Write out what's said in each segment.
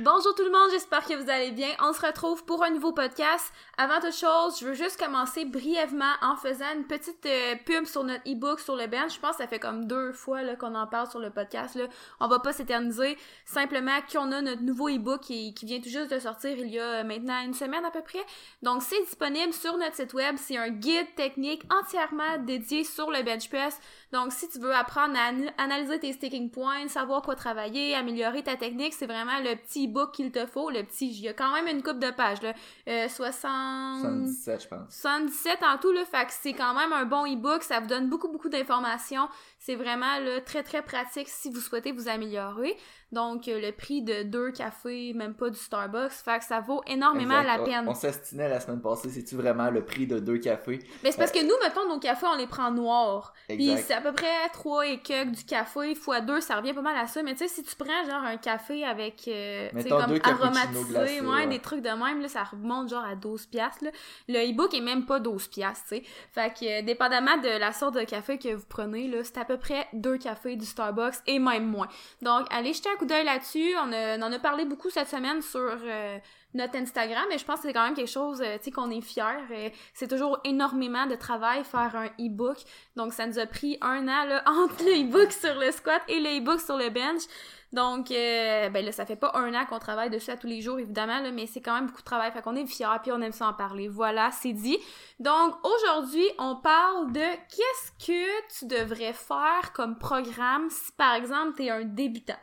Bonjour tout le monde, j'espère que vous allez bien. On se retrouve pour un nouveau podcast. Avant toute chose, je veux juste commencer brièvement en faisant une petite euh, pub sur notre e-book sur le bench. Je pense que ça fait comme deux fois qu'on en parle sur le podcast. Là. On va pas s'éterniser. Simplement qu'on a notre nouveau e-book qui, qui, vient tout juste de sortir il y a maintenant une semaine à peu près. Donc c'est disponible sur notre site web. C'est un guide technique entièrement dédié sur le bench press. Donc si tu veux apprendre à analyser tes sticking points, savoir quoi travailler, améliorer ta technique, c'est vraiment le petit book qu'il te faut, le petit, il y a quand même une coupe de pages, là. Euh, 60... 77, je pense. 77 en tout, là. Fait que c'est quand même un bon e-book. Ça vous donne beaucoup, beaucoup d'informations. C'est vraiment, là, très, très pratique si vous souhaitez vous améliorer. Donc, euh, le prix de deux cafés, même pas du Starbucks, fait que ça vaut énormément la peine. On, s'estinait la semaine passée, c'est-tu vraiment le prix de deux cafés? Mais c'est parce que nous, mettons, nos cafés, on les prend noirs. Puis à peu près trois et quelques du café, fois deux, ça revient pas mal à ça. Mais tu sais, si tu prends genre un café avec, euh, comme aromatisé, ouais, des trucs de même, là, ça remonte genre à 12 piastres, là. Le e-book est même pas 12 piastres, tu sais. Fait que, euh, dépendamment de la sorte de café que vous prenez, là, c'est à peu près deux cafés du Starbucks et même moins. Donc, allez jeter un coup d'œil là-dessus. On, en a parlé beaucoup cette semaine sur euh, notre Instagram, mais je pense que c'est quand même quelque chose, euh, tu sais, qu'on est fiers. Euh, c'est toujours énormément de travail faire un e-book. Donc, ça nous a pris un an, entre le e-book sur le squat et le e-book sur le bench. Donc, ben là, ça fait pas un an qu'on travaille dessus à tous les jours, évidemment, là, mais c'est quand même beaucoup de travail. Fait qu'on est fiers, puis on aime ça en parler. Voilà, c'est dit. Donc, aujourd'hui, on parle de qu'est-ce que tu devrais faire comme programme si, par exemple, tu es un débutant?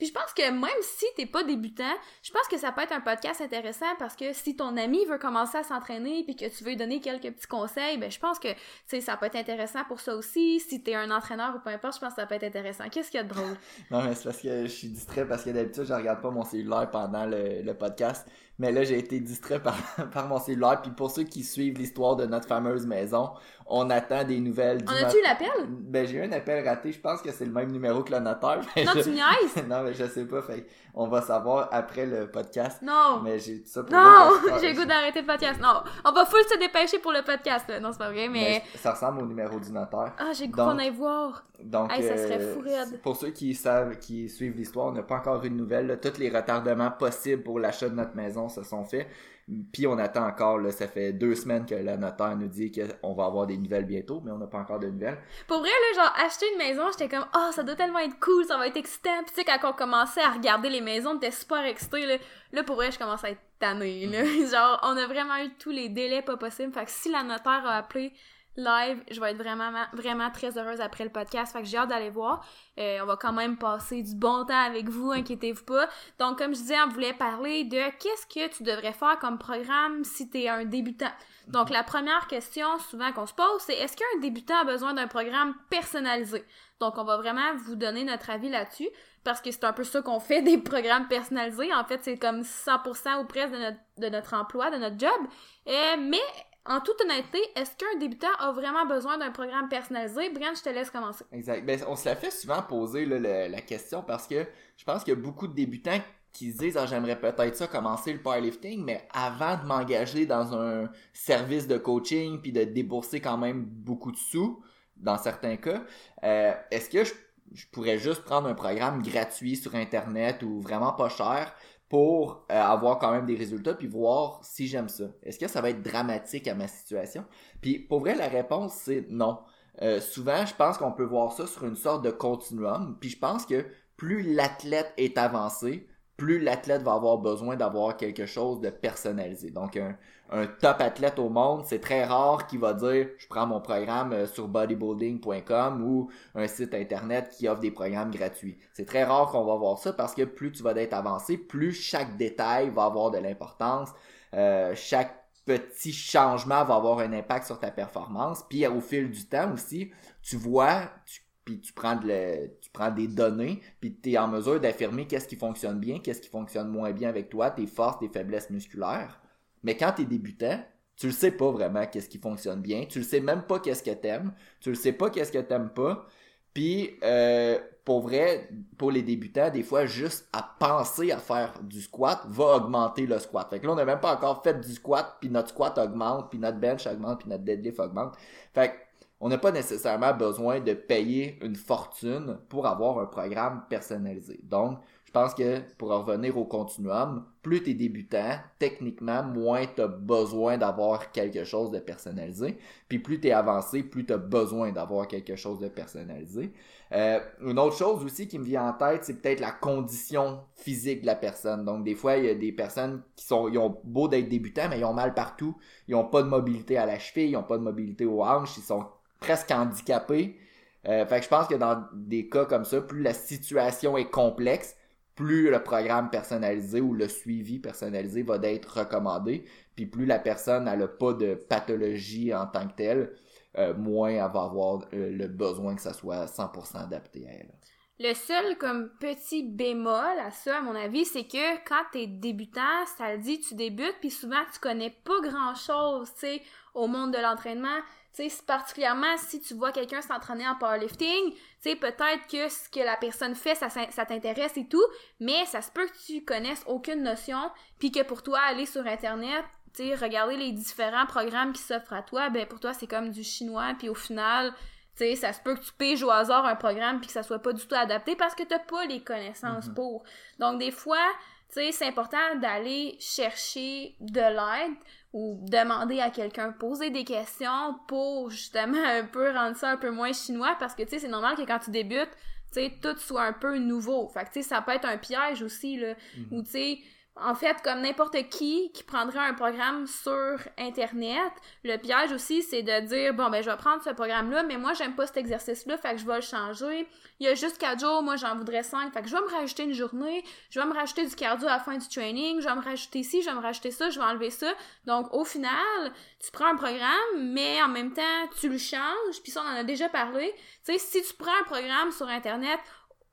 Puis je pense que même si t'es pas débutant, je pense que ça peut être un podcast intéressant parce que si ton ami veut commencer à s'entraîner puis que tu veux lui donner quelques petits conseils, ben je pense que ça peut être intéressant pour ça aussi. Si t'es un entraîneur ou peu importe, je pense que ça peut être intéressant. Qu'est-ce qu'il y a de drôle? non, mais c'est parce que je suis distrait parce que d'habitude, je regarde pas mon cellulaire pendant le, le podcast. Mais là, j'ai été distrait par, par mon cellulaire. Puis pour ceux qui suivent l'histoire de notre fameuse maison, on attend des nouvelles. On a-tu eu l'appel? Ben, j'ai eu un appel raté. Je pense que c'est le même numéro que le notaire. Non, je... tu niaises? non, mais je sais pas. Fait on va savoir après le podcast. Non! Mais j'ai tout ça pour Non! j'ai goût d'arrêter le podcast. Non! On va full se dépêcher pour le podcast, là. Non, c'est pas vrai, mais... ça ressemble au numéro du notaire. Ah, j'ai goût qu'on aille voir. Donc, ça serait fou Pour ceux qui savent, qui suivent l'histoire, on n'a pas encore eu de nouvelles. Tous les retardements possibles pour l'achat de notre maison se sont faits. Puis on attend encore, là, ça fait deux semaines que la notaire nous dit qu'on va avoir des nouvelles bientôt, mais on n'a pas encore de nouvelles. Pour vrai, là, genre, acheter une maison, j'étais comme, oh, ça doit tellement être cool, ça va être excitant. Puis tu sais, quand on commençait à regarder les maisons, on était super excités, là. Là, pour vrai, je commence à être tannée, là. genre, on a vraiment eu tous les délais pas possibles. Fait que si la notaire a appelé live. Je vais être vraiment, vraiment très heureuse après le podcast. Fait que j'ai hâte d'aller voir. Euh, on va quand même passer du bon temps avec vous, inquiétez-vous pas. Donc, comme je disais, on voulait parler de qu'est-ce que tu devrais faire comme programme si tu es un débutant. Donc, la première question souvent qu'on se pose, c'est est-ce qu'un débutant a besoin d'un programme personnalisé? Donc, on va vraiment vous donner notre avis là-dessus parce que c'est un peu ça qu'on fait des programmes personnalisés. En fait, c'est comme 100% ou presque de notre, emploi, de notre job. Euh, mais en toute honnêteté, est-ce qu'un débutant a vraiment besoin d'un programme personnalisé? Brian, je te laisse commencer. Exact. Ben, on se la fait souvent poser la question parce que je pense qu'il y a beaucoup de débutants qui se disent ah, j'aimerais peut-être ça commencer le powerlifting, mais avant de m'engager dans un service de coaching puis de débourser quand même beaucoup de sous, dans certains cas, euh, est-ce que je, je pourrais juste prendre un programme gratuit sur Internet ou vraiment pas cher pour euh, avoir quand même des résultats puis voir si j'aime ça. Est-ce que ça va être dramatique à ma situation? Puis pour vrai, la réponse, c'est non. Euh, souvent, je pense qu'on peut voir ça sur une sorte de continuum. Puis je pense que plus l'athlète est avancé, plus l'athlète va avoir besoin d'avoir quelque chose de personnalisé. Donc, un, top athlète au monde, c'est très rare qu'il va dire je prends mon programme euh, sur bodybuilding.com ou un site internet qui offre des programmes gratuits. C'est très rare qu'on va voir ça parce que plus tu vas être avancé, plus chaque détail va avoir de l'importance. Euh, chaque petit changement va avoir un impact sur ta performance. Puis au fil du temps aussi, tu vois, tu puis tu prends, de tu prends des données, puis tu es en mesure d'affirmer qu'est-ce qui fonctionne bien, qu'est-ce qui fonctionne moins bien avec toi, tes forces, tes faiblesses musculaires. Mais quand tu es débutant, tu le sais pas vraiment qu'est-ce qui fonctionne bien, tu le sais même pas qu'est-ce que t'aimes, tu le sais pas qu'est-ce que t'aimes pas. Puis euh, pour vrai, pour les débutants, des fois juste à penser à faire du squat va augmenter le squat. Fait que là on n'a même pas encore fait du squat, puis notre squat augmente, puis notre bench augmente, puis notre deadlift augmente. Fait que on n'a pas nécessairement besoin de payer une fortune pour avoir un programme personnalisé. Donc, je pense que pour revenir au continuum, plus tu es débutant, techniquement, moins tu as besoin d'avoir quelque chose de personnalisé. Puis plus tu es avancé, plus tu as besoin d'avoir quelque chose de personnalisé. Euh, une autre chose aussi qui me vient en tête, c'est peut-être la condition physique de la personne. Donc des fois, il y a des personnes qui sont ils ont beau d'être débutants, mais ils ont mal partout. Ils ont pas de mobilité à la cheville, ils ont pas de mobilité aux hanches, ils sont presque handicapés. Euh, fait que je pense que dans des cas comme ça, plus la situation est complexe, plus le programme personnalisé ou le suivi personnalisé va être recommandé, puis plus la personne n'a pas de pathologie en tant que telle, euh, moins elle va avoir euh, le besoin que ça soit 100% adapté à elle. Le seul comme petit bémol à ça, à mon avis, c'est que quand t'es débutant, ça le dit, tu débutes, puis souvent tu connais pas grand chose, au monde de l'entraînement. Tu sais, particulièrement si tu vois quelqu'un s'entraîner en powerlifting, tu sais, peut-être que ce que la personne fait, ça, ça t'intéresse et tout, mais ça se peut que tu connaisses aucune notion, puis que pour toi, aller sur Internet, tu sais, regarder les différents programmes qui s'offrent à toi, ben pour toi, c'est comme du chinois, puis au final, tu sais, ça se peut que tu piges au hasard un programme puis que ça soit pas du tout adapté parce que t'as pas les connaissances mm-hmm. pour. Donc, des fois, tu sais, c'est important d'aller chercher de l'aide ou demander à quelqu'un, poser des questions pour justement un peu rendre ça un peu moins chinois parce que tu sais, c'est normal que quand tu débutes, tu sais, tout soit un peu nouveau. Fait que tu sais, ça peut être un piège aussi, là. Ou tu sais, en fait, comme n'importe qui qui prendrait un programme sur Internet, le piège aussi, c'est de dire, bon, ben, je vais prendre ce programme-là, mais moi, j'aime pas cet exercice-là, fait que je vais le changer. Il y a juste quatre jours, moi, j'en voudrais cinq, fait que je vais me rajouter une journée, je vais me rajouter du cardio à la fin du training, je vais me rajouter ci, je vais me rajouter ça, je vais enlever ça. Donc, au final, tu prends un programme, mais en même temps, tu le changes, puis ça, on en a déjà parlé. Tu sais, si tu prends un programme sur Internet,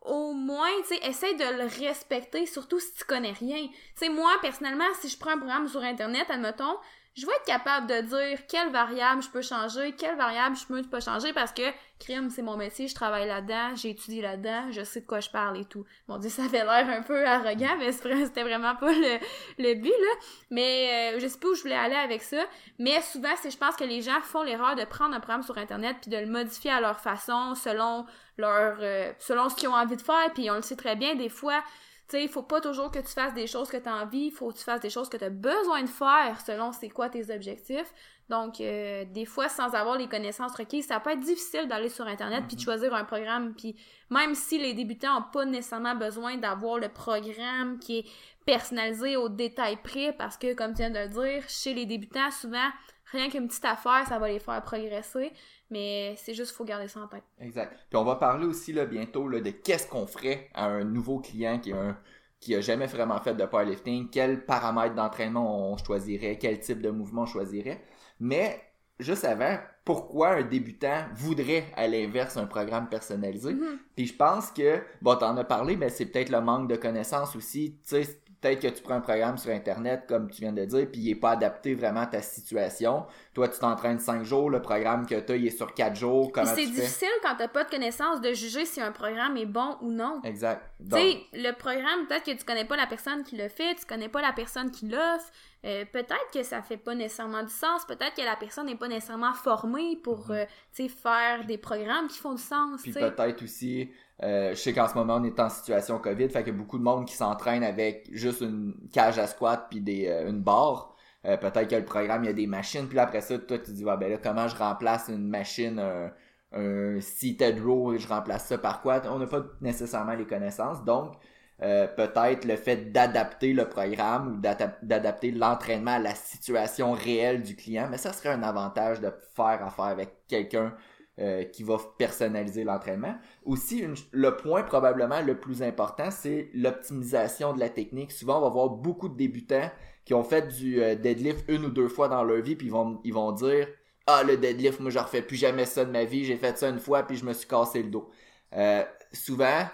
au moins, tu sais, de le respecter, surtout si tu connais rien. Tu sais, moi, personnellement, si je prends un programme sur Internet, admettons, je vais être capable de dire quelle variable je peux changer, quelle variable je peux pas changer parce que crime, c'est mon métier, je travaille là-dedans, j'ai étudié là-dedans, je sais de quoi je parle et tout. Bon, Dieu, ça avait l'air un peu arrogant, mais c'était vraiment pas le, le but, là. Mais euh, je sais pas où je voulais aller avec ça. Mais souvent, c'est je pense que les gens font l'erreur de prendre un programme sur Internet puis de le modifier à leur façon, selon leur euh, selon ce qu'ils ont envie de faire, puis on le sait très bien, des fois tu sais, il faut pas toujours que tu fasses des choses que tu as envie, il faut que tu fasses des choses que tu as besoin de faire selon c'est quoi tes objectifs. Donc, euh, des fois, sans avoir les connaissances requises, ça peut être difficile d'aller sur Internet puis de mm-hmm. choisir un programme. Puis même si les débutants n'ont pas nécessairement besoin d'avoir le programme qui est personnalisé au détail près, parce que, comme tu viens de le dire, chez les débutants, souvent, rien qu'une petite affaire, ça va les faire progresser. Mais c'est juste, faut garder ça en tête. Exact. Puis on va parler aussi là, bientôt là, de qu'est-ce qu'on ferait à un nouveau client qui a, un, qui a jamais vraiment fait de powerlifting, quels paramètres d'entraînement on choisirait, quel type de mouvement on choisirait. Mais juste avant, pourquoi un débutant voudrait à l'inverse un programme personnalisé? Mm-hmm. Puis je pense que, bon, t'en as parlé, mais c'est peut-être le manque de connaissances aussi. Tu sais, peut-être que tu prends un programme sur Internet, comme tu viens de dire, puis il n'est pas adapté vraiment à ta situation. Toi, tu t'entraînes 5 jours, le programme que tu as, il est sur 4 jours. Comment c'est difficile quand tu n'as pas de connaissance de juger si un programme est bon ou non. Exact. Tu sais, le programme, peut-être que tu connais pas la personne qui le fait, tu connais pas la personne qui l'offre. Euh, peut-être que ça fait pas nécessairement du sens, peut-être que la personne n'est pas nécessairement formée pour mm-hmm. euh, faire des programmes qui font du sens. Puis peut-être aussi, euh, je sais qu'en ce moment, on est en situation COVID, fait qu'il y a beaucoup de monde qui s'entraîne avec juste une cage à squat puis euh, une barre. Euh, peut-être que le programme, il y a des machines. Puis après ça, toi, tu te dis, ben là, comment je remplace une machine, un, un seated row, je remplace ça par quoi? On n'a pas nécessairement les connaissances. Donc, peut-être le fait d'adapter le programme ou d'adapter l'entraînement à la situation réelle du client, mais ça serait un avantage de faire affaire avec quelqu'un euh, qui va personnaliser l'entraînement. Aussi, le point probablement le plus important, c'est l'optimisation de la technique. Souvent, on va voir beaucoup de débutants qui ont fait du euh, deadlift une ou deux fois dans leur vie, puis ils vont, ils vont dire Ah, le deadlift, moi, je refais plus jamais ça de ma vie, j'ai fait ça une fois, puis je me suis cassé le dos. Euh, souvent,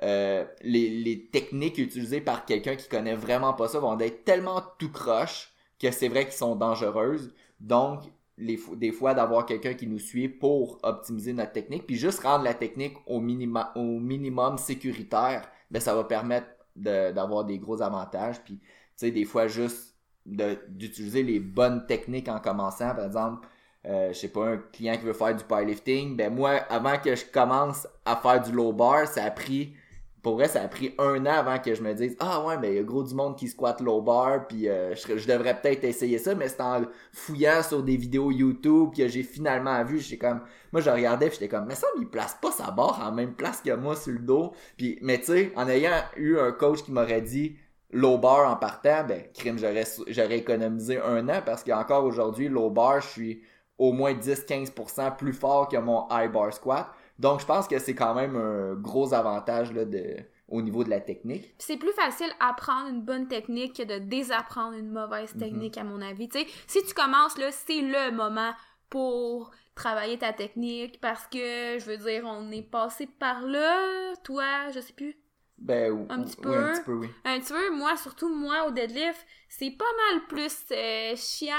les, les, techniques utilisées par quelqu'un qui connaît vraiment pas ça vont être tellement tout croche que c'est vrai qu'ils sont dangereuses. Donc, des fois d'avoir quelqu'un qui nous suit pour optimiser notre technique, puis juste rendre la technique au, minima, au minimum sécuritaire, ben ça va permettre d'avoir des gros avantages. Puis, tu sais, des fois, juste d'utiliser les bonnes techniques en commençant. Par exemple, euh, je sais pas, un client qui veut faire du powerlifting, ben moi, avant que je commence à faire du low bar, ça a pris pour vrai, ça a pris un an avant que je me dise Ah ouais, mais il y a gros du monde qui squatte low bar, puis euh, je, devrais peut-être essayer ça, mais c'est en fouillant sur des vidéos YouTube que j'ai finalement vu. J'étais comme. Moi je regardais j'étais comme Mais ça, il place pas sa barre en même place que moi sur le dos. Puis, mais tu sais, en ayant eu un coach qui m'aurait dit low bar en partant, ben crime, j'aurais j'aurais économisé un an parce qu'encore aujourd'hui, low bar, je suis au moins 10-15% plus fort que mon high bar squat. Donc, je pense que c'est quand même un gros avantage là, de, au niveau de la technique. C'est plus facile apprendre une bonne technique que de désapprendre une mauvaise mhm. technique, à mon avis. sais, si tu commences, là, c'est le moment pour travailler ta technique parce que, je veux dire, on est passé par là, toi, je sais plus. Ben, un petit peu. un petit peu, oui. Un petit peu, moi, surtout moi, au deadlift, c'est pas mal plus euh, chiant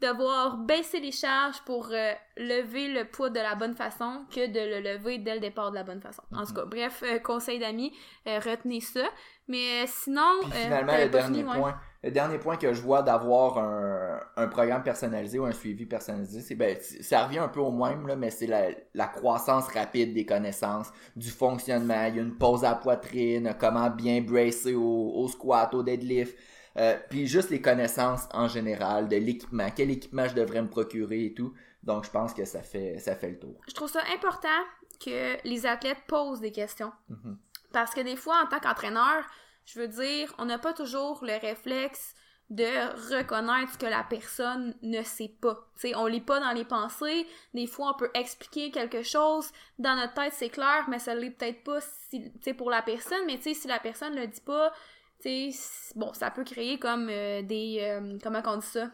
devoir baisser les charges pour euh, lever le poids de la bonne façon que de le lever dès le départ de la bonne façon. En tout cas, bref, euh, conseil d'amis, euh, retenez ça. Mais sinon... finalement, le dernier, point, le dernier point que je vois d'avoir un, un, programme personnalisé ou un suivi personnalisé, c'est ben, ça revient un peu au même, là, mais c'est la, la, croissance rapide des connaissances, du fonctionnement, il y a une pause à la poitrine, comment bien bracer au, au squat, au deadlift, euh, puis juste les connaissances en général de l'équipement, quel équipement je devrais me procurer et tout. Donc je pense que ça fait ça fait le tour. Je trouve ça important que les athlètes posent des questions. Mhm. Parce que des fois, en tant qu'entraîneur, je veux dire, on n'a pas toujours le réflexe de reconnaître ce que la personne ne sait pas. sais, on lit pas dans les pensées. Des fois, on peut expliquer quelque chose. Dans notre tête, c'est clair, mais ça l'est peut-être pas si, pour la personne. Mais si la personne le dit pas, bon, ça peut créer comme euh, des. Euh, comment on dit ça?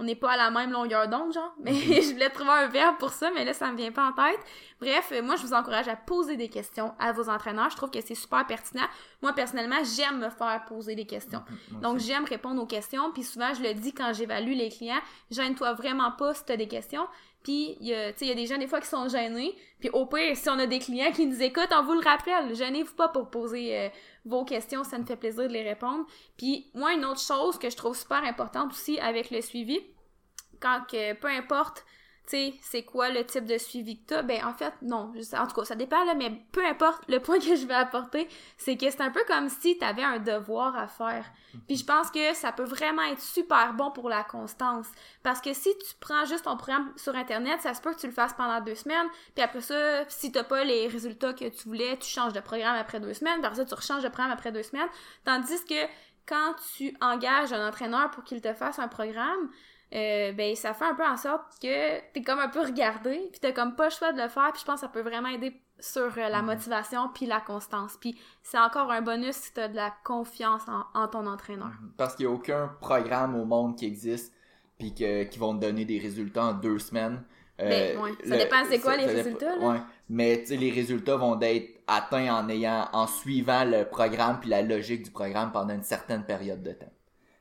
On n'est pas à la même longueur d'onde, genre. Mais mhm. je voulais trouver un verbe pour ça, mais là, ça me vient pas en tête. Bref, euh, moi, je vous encourage à poser des questions à vos entraîneurs. Je trouve que c'est super pertinent. Moi, personnellement, j'aime me faire poser des questions. Mhm, Donc, j'aime répondre aux questions. Puis souvent, je le dis quand j'évalue les clients, gêne-toi vraiment pas si tu as des questions. Puis, il y a des gens, des fois, qui sont gênés. Puis, au pire, si on a des clients qui nous écoutent, on vous le rappelle. Gênez-vous pas pour poser euh, vos questions. Ça me fait plaisir de les répondre. Puis, moi, une autre chose que je trouve super importante aussi avec le suivi, quand que, peu importe sais, c'est quoi le type de suivi que t'as? Ben, en fait, non. En tout cas, ça dépend, là, mais peu importe, le point que je vais apporter, c'est que c'est un peu comme si t'avais un devoir à faire. Puis je pense que ça peut vraiment être super bon pour la constance. Parce que si tu prends juste ton programme sur Internet, ça se peut que tu le fasses pendant deux semaines, puis après ça, si t'as pas les résultats que tu voulais, tu changes de programme après deux semaines, après ça, tu rechanges de programme après deux semaines. Tandis que quand tu engages un entraîneur pour qu'il te fasse un programme, euh, ben ça fait un peu en sorte que t'es comme un peu regardé, puis t'as comme pas le choix de le faire, puis je pense que ça peut vraiment aider sur euh, la mhm. motivation puis la constance. Puis c'est encore un bonus si t'as de la confiance en, ton entraîneur. Mhm. Parce qu'il n'y a aucun programme au monde qui existe puis qui vont te donner des résultats en deux semaines. Euh, ben, Ça dépend c'est quoi les résultats. Là? Ouais. Mais les résultats vont être atteints en ayant en suivant le programme puis la logique du programme pendant une certaine période de temps.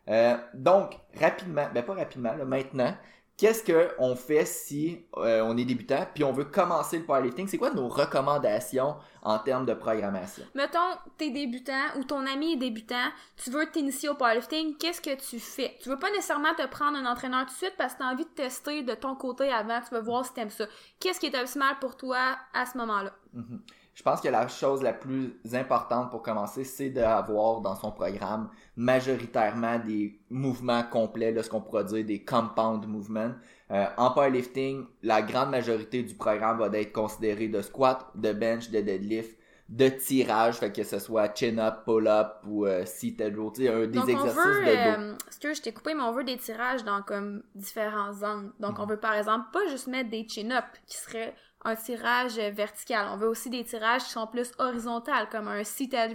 Euh, donc, rapidement, ben pas rapidement, là, maintenant, qu'est-ce qu'on fait si euh, on est débutant puis on veut commencer le powerlifting? C'est quoi nos recommandations en termes de programmation? Mettons, t'es débutant ou ton ami est débutant, tu veux t'initier au powerlifting, qu'est-ce que tu fais? Tu veux pas nécessairement te prendre un entraîneur tout de suite parce que t'as envie de tester de ton côté avant, tu veux voir si t'aimes ça. Qu'est-ce qui est optimal pour toi à ce moment-là? Mm-hmm je pense que la chose la plus importante pour commencer, c'est d'avoir dans son programme majoritairement des mouvements complets, là, ce qu'on pourrait dire des compound movements. Euh, en powerlifting, la grande majorité du programme va être considéré de squat, de bench, de deadlift, de tirage, fait que ce soit chin-up, pull-up ou euh, seated row, des exercices de dos. Euh, que je t'ai coupé, mais on veut des tirages dans comme différents angles. Donc, on veut par exemple pas juste mettre des chin-up qui seraient un tirage vertical. On veut aussi des tirages qui sont plus horizontaux, comme un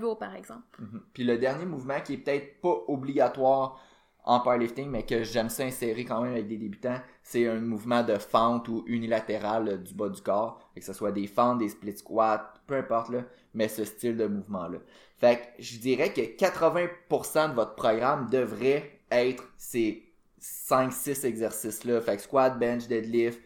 row par exemple. Mhm. Puis le dernier mouvement qui est peut-être pas obligatoire en powerlifting, mais que j'aime s'insérer quand même avec des débutants, c'est un mouvement de fente ou unilatéral euh, du bas du corps, que ce soit des fentes, des split squats, peu importe là, mais ce style de mouvement là. Fait que je dirais que 80% de votre programme devrait être ces 5-6 exercices là, fait que squat, bench, deadlift,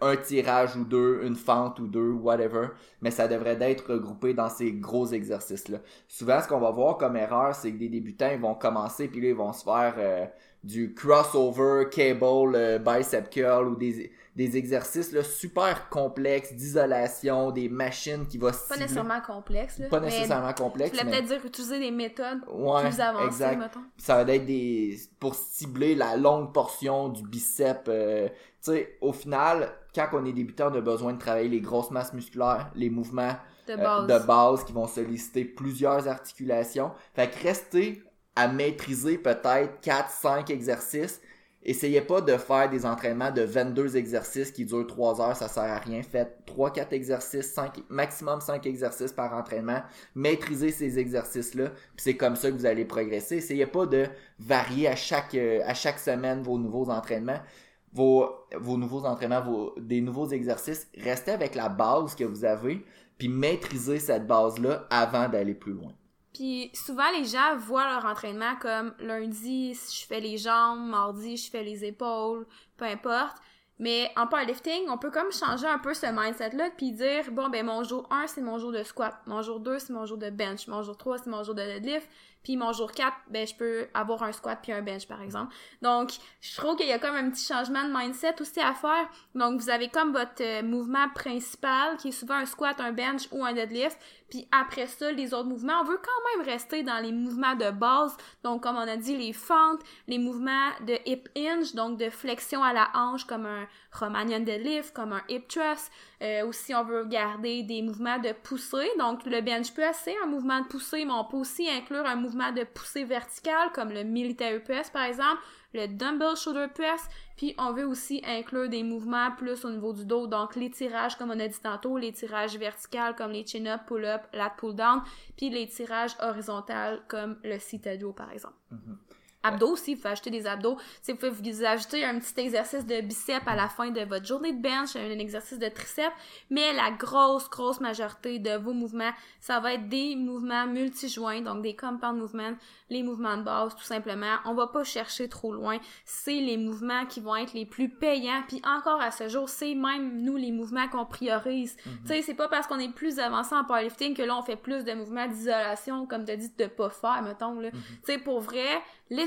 un tirage ou deux, une fente ou deux, whatever, mais ça devrait être regroupé dans ces gros exercices-là. Souvent, ce qu'on va voir comme erreur, c'est que des débutants, ils vont commencer, puis là, ils vont se faire euh, du crossover cable euh, bicep curl ou des, des exercices là, super complexes d'isolation, des machines qui vont Pas nécessairement complexes. Pas nécessairement complexes. Tu voulais peut-être dire utiliser des méthodes plus avancées, exact. mettons. Ça va être des pour cibler la longue portion du bicep. Euh, tu sais, au final, quand on est débutant, on a besoin de travailler les grosses masses musculaires, les mouvements de euh, base, de base qui vont solliciter plusieurs articulations. Fait que rester à maîtriser peut-être 4-5 exercices. Essayez pas de faire des entraînements de 22 exercices qui durent 3 heures, ça sert à rien. Faites 3-4 exercices, 5, maximum 5 exercices par entraînement. Maîtrisez ces exercices-là, c'est comme ça que vous allez progresser. Essayez pas de varier à chaque, euh, à chaque semaine vos nouveaux entraînements. Vos, vos nouveaux entraînements, vos, des nouveaux exercices. Restez avec la base que vous avez, puis maîtrisez cette base-là avant d'aller plus loin. Puis souvent, les gens voient leur entraînement comme lundi, je fais les jambes, mardi, je fais les épaules, peu importe. Mais en powerlifting, on peut comme changer un peu ce mindset-là, puis dire, bon, ben mon jour 1, c'est mon jour de squat, mon jour 2, c'est mon jour de bench, mon jour 3, c'est mon jour de deadlift, puis mon jour 4, ben je peux avoir un squat puis un bench par exemple. Donc, je trouve qu'il y a comme un petit changement de mindset aussi à faire. Donc, vous avez comme votre euh, mouvement principal qui est souvent un squat, un bench ou un deadlift, puis après ça, les autres mouvements, on veut quand même rester dans les mouvements de base. Donc, comme on a dit, les fentes, les mouvements de hip hinge, donc de flexion à la hanche comme un Romanian deadlift, comme un hip thrust. Euh, aussi, on veut garder des mouvements de poussée. Donc, le bench press, c'est un mouvement de poussée, mais on peut aussi inclure un mouvement de poussée verticale, comme le military press, par exemple, le dumbbell shoulder press, puis on veut aussi inclure des mouvements plus au niveau du dos, donc les tirages comme on a dit tantôt, les tirages verticaux comme les chin-up, pull-up, lat pull-down, puis les tirages horizontaux comme le row par exemple. Mm-hmm. Abdos aussi, vous pouvez ajouter des abdos. Si vous pouvez vous ajouter un petit exercice de biceps à la fin de votre journée de bench, un exercice de triceps, mais la grosse, grosse majorité de vos mouvements, ça va être des mouvements multijoints, donc des compound movements, les mouvements de base tout simplement. On va pas chercher trop loin. C'est les mouvements qui vont être les plus payants. Puis encore à ce jour, c'est même nous les mouvements qu'on priorise. Tu sais, c'est pas parce qu'on est plus avancé en powerlifting que là on fait plus de mouvements d'isolation comme tu dit de pas faire mettons là. Mhm. Tu sais pour vrai,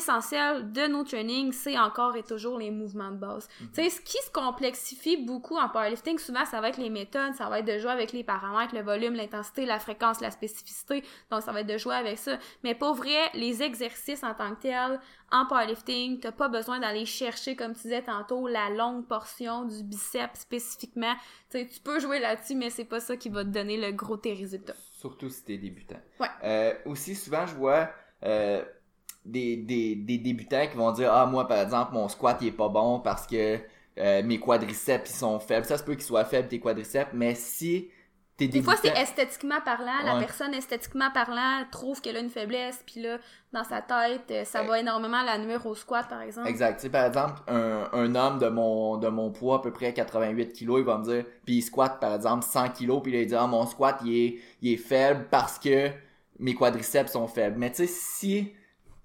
l'essentiel de nos trainings, c'est encore et toujours les mouvements de base. Mhm. Tu sais, ce qui se complexifie beaucoup en powerlifting, souvent, ça va être les méthodes, ça va être de jouer avec les paramètres, le volume, l'intensité, la fréquence, la spécificité. Donc, ça va être de jouer avec ça. Mais pour vrai, les exercices en tant que tels, en powerlifting, t'as pas besoin d'aller chercher, comme tu disais tantôt, la longue portion du biceps spécifiquement. Tu sais, tu peux jouer là-dessus, mais c'est pas ça qui va te donner le gros tes résultats. Surtout si t'es débutant. Ouais. Euh, aussi, souvent, je vois... Euh, des, des, des, débutants qui vont dire ah moi par exemple mon squat il est pas bon parce que euh, mes quadriceps ils sont faibles. Ça se peut qu'ils soient faibles tes quadriceps mais si t'es des fois c'est esthétiquement parlant la personne esthétiquement parlant trouve qu'elle a une faiblesse puis là dans sa tête euh, ça va énormément la nuire au squat par exemple. Exact. Tu sais par exemple un, un homme de mon de mon poids à peu près 88 kilos il va me dire puis il squatte par exemple 100 kilos puis il va dire ah mon squat il est il est faible parce que mes quadriceps sont faibles. Mais tu sais si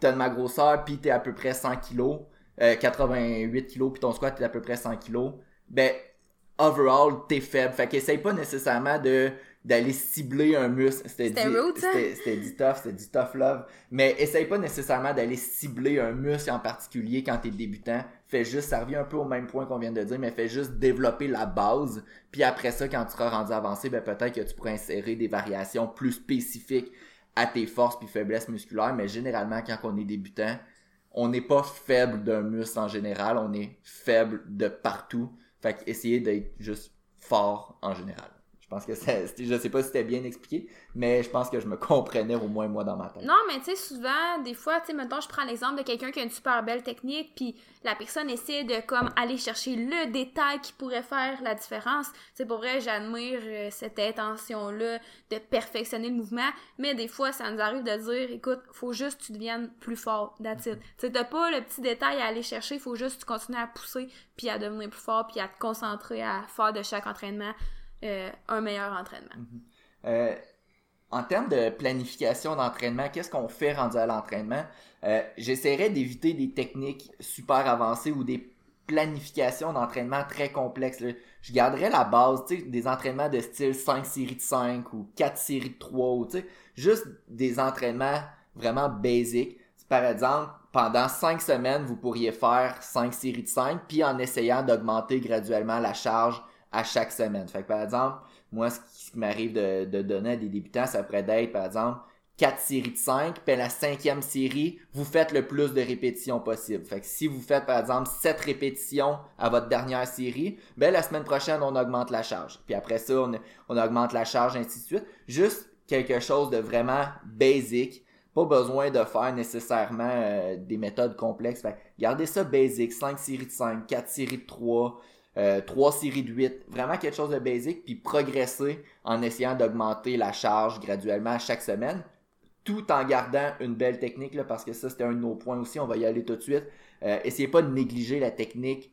t'as de ma grosseur, puis t'es à peu près 100 kg, 88 kg, puis ton squat t'es à peu près 100 kg, ben, overall, t'es faible. Fait qu'essaye pas nécessairement de d'aller cibler un muscle. C'était du, c'était du tough, c'était du tough love. Mais essaye pas nécessairement d'aller cibler un muscle en particulier quand t'es débutant. Fais juste, ça revient un peu au même point qu'on vient de dire, mais fais juste développer la base. Puis après ça, quand tu seras rendu avancé, ben peut-être que tu pourras insérer des variations plus spécifiques à tes forces puis faiblesses musculaires, mais généralement, quand on est débutant, on n'est pas faible d'un muscle en général, on est faible de partout. Fait qu'essayer d'être juste fort en général. Je pense que c'est, je sais pas si c'était bien expliqué, mais je pense que je me comprenais au moins moi dans ma tête. Non, mais tu sais, souvent, des fois, tu sais, maintenant je prends l'exemple de quelqu'un qui a une super belle technique, puis la personne essaie de comme aller chercher le détail qui pourrait faire la différence. C'est pour vrai, j'admire euh, cette intention-là de perfectionner le mouvement, mais des fois, ça nous arrive de dire, écoute, faut juste que tu deviennes plus fort, that's it. Tu pas le petit détail à aller chercher, faut juste que tu continues à pousser, puis à devenir plus fort, puis à te concentrer à faire de chaque entraînement euh, un meilleur entraînement. Mhm. Euh, en termes de planification d'entraînement, qu'est-ce qu'on fait rendu à l'entraînement? Euh, j'essaierais d'éviter des techniques super avancées ou des planifications d'entraînement très complexes. Je garderais la base, des entraînements de style 5 séries de 5 ou 4 séries de 3 ou juste des entraînements vraiment basiques. par exemple, pendant 5 semaines, vous pourriez faire 5 séries de 5, puis en essayant d'augmenter graduellement la charge à chaque semaine. Fait que, par exemple, moi, ce qui m'arrive de, donner à des débutants, ça pourrait être, par exemple, 4 séries de 5, puis la cinquième série, vous faites le plus de répétitions possible. Fait que si vous faites par exemple 7 répétitions à votre dernière série, ben la semaine prochaine, on augmente la charge. Puis après ça, on, augmente la charge, ainsi de suite. Juste quelque chose de vraiment basic. Pas besoin de faire nécessairement euh, des méthodes complexes. Gardez ça basic. 5 séries de 5, 4 séries de 3, euh, 3 séries de 8. Vraiment quelque chose de basic. Puis progresser en essayant d'augmenter la charge graduellement chaque semaine tout en gardant une belle technique, parce que ça, c'était un de nos points aussi, on va y aller tout de suite. Euh, essayez pas de négliger la technique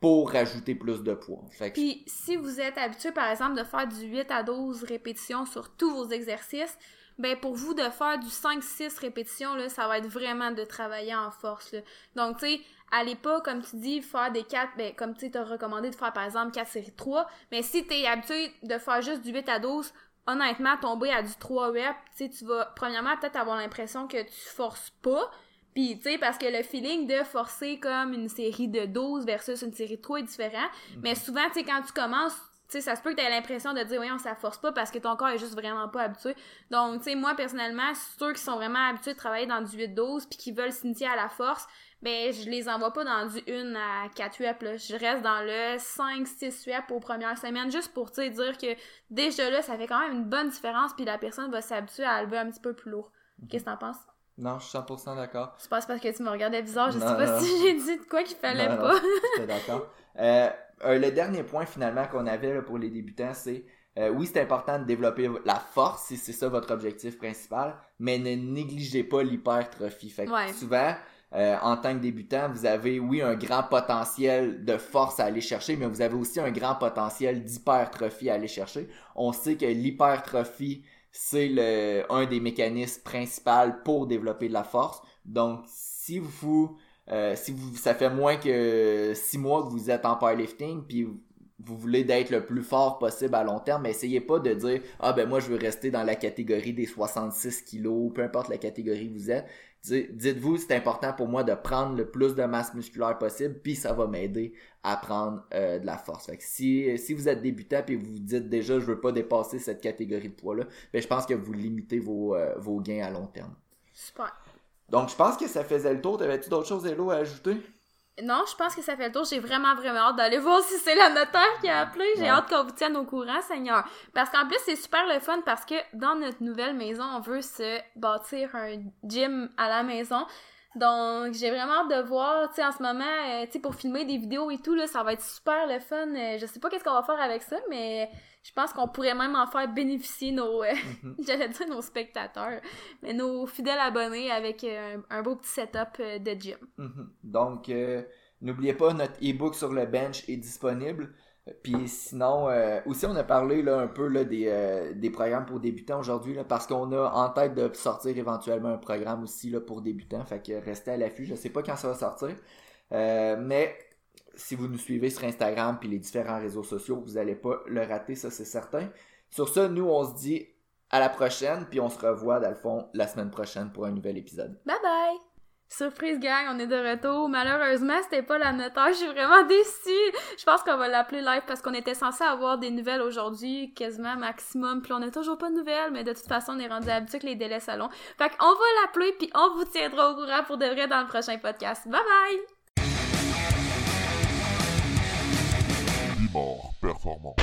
pour rajouter plus de poids. Puis, si vous êtes habitué, par exemple, de faire du 8 à 12 répétitions sur tous vos exercices, ben pour vous, de faire du 5-6 répétitions, là, ça va être vraiment de travailler en force. Donc, tu sais, allez pas, comme tu dis, faire des 4, ben, comme tu t'as recommandé de faire, par exemple, 4 séries de 3, mais si tu es habitué de faire juste du 8 à 12, honnêtement, tomber à du 3 reps, tu tu vas, premièrement, peut-être avoir l'impression que tu forces pas. Puis, tu sais, parce que le feeling de forcer comme une série de 12 versus une série de 3 est différent. Mhm. Mais souvent, tu sais, quand tu commences, tu sais, ça se peut que tu aies l'impression de dire, voyons, ça force pas parce que ton corps est juste vraiment pas habitué. Donc, tu sais, moi, personnellement, ceux qui sont vraiment habitués de travailler dans du 8-12 puis qui veulent s'initier à la force, ben je les envoie pas dans du 1 à 4 reps là. je reste dans le 5 6 reps aux premières semaines juste pour dire que déjà là ça fait quand même une bonne différence puis la personne va s'habituer à lever un petit peu plus lourd. Mhm. Qu'est-ce que t'en penses? Non, je suis 100% d'accord. C'est pas parce que tu me regardais bizarre, je sais pas si j'ai dit de quoi qu'il fallait pas. Non, d'accord. Euh, euh, le dernier point finalement qu'on avait pour les débutants, c'est euh, oui, c'est important de développer la force si c'est ça votre objectif principal, mais ne négligez pas l'hypertrophie. Fait que souvent, euh, en tant que débutant, vous avez, oui, un grand potentiel de force à aller chercher, mais vous avez aussi un grand potentiel d'hypertrophie à aller chercher. On sait que l'hypertrophie, c'est le, un des mécanismes principaux pour développer de la force. Donc, si vous, euh, si vous, ça fait moins que six mois que vous êtes en powerlifting, puis vous voulez d'être le plus fort possible à long terme, mais essayez pas de dire ah ben moi je veux rester dans la catégorie des 66 kilos, peu importe la catégorie que vous êtes. Dites-vous c'est important pour moi de prendre le plus de masse musculaire possible, puis ça va m'aider à prendre euh, de la force. Fait que si, si vous êtes débutant et vous dites déjà je veux pas dépasser cette catégorie de poids là, ben je pense que vous limitez vos, euh, vos gains à long terme. Super. Donc je pense que ça faisait le tour. T'avais-tu d'autres choses, Hello, à ajouter? Non, je pense que ça fait le tour. J'ai vraiment, vraiment hâte d'aller voir si c'est la notaire qui a appelé. J'ai hâte qu'on vous tienne au courant, Seigneur. Parce qu'en plus, c'est super le fun parce que dans notre nouvelle maison, on veut se bâtir un gym à la maison. Donc, j'ai vraiment hâte de voir, tu sais, en ce moment, euh, tu sais, pour filmer des vidéos et tout, là, ça va être super le fun. Euh, je sais pas qu'est-ce qu'on va faire avec ça, mais je pense qu'on pourrait même en faire bénéficier nos, euh, mhm. j'allais dire nos spectateurs, mais nos fidèles abonnés avec un, beau petit setup de gym. Mhm. Donc, n'oubliez pas, notre e-book sur le bench est disponible. Puis sinon, euh, aussi on a parlé un peu là, des, euh, des programmes pour débutants aujourd'hui, parce qu'on a en tête de sortir éventuellement un programme aussi là, pour débutants. Fait que restez à l'affût, je sais pas quand ça va sortir. Euh, mais si vous nous suivez sur Instagram puis les différents réseaux sociaux, vous n'allez pas le rater, ça c'est certain. Sur ça, nous on se dit à la prochaine, puis on se revoit dans le fond la semaine prochaine pour un nouvel épisode. Bye bye! Surprise gang, on est de retour. Malheureusement, c'était pas la notaire. Je suis vraiment déçue. Je pense qu'on va l'appeler live parce qu'on était censé avoir des nouvelles aujourd'hui, quasiment maximum. Puis on n'a toujours pas de nouvelles, mais de toute façon, on est rendu habitué que les délais salon. Fait qu'on va l'appeler puis on vous tiendra au courant pour de vrai dans le prochain podcast. Bye bye! performant.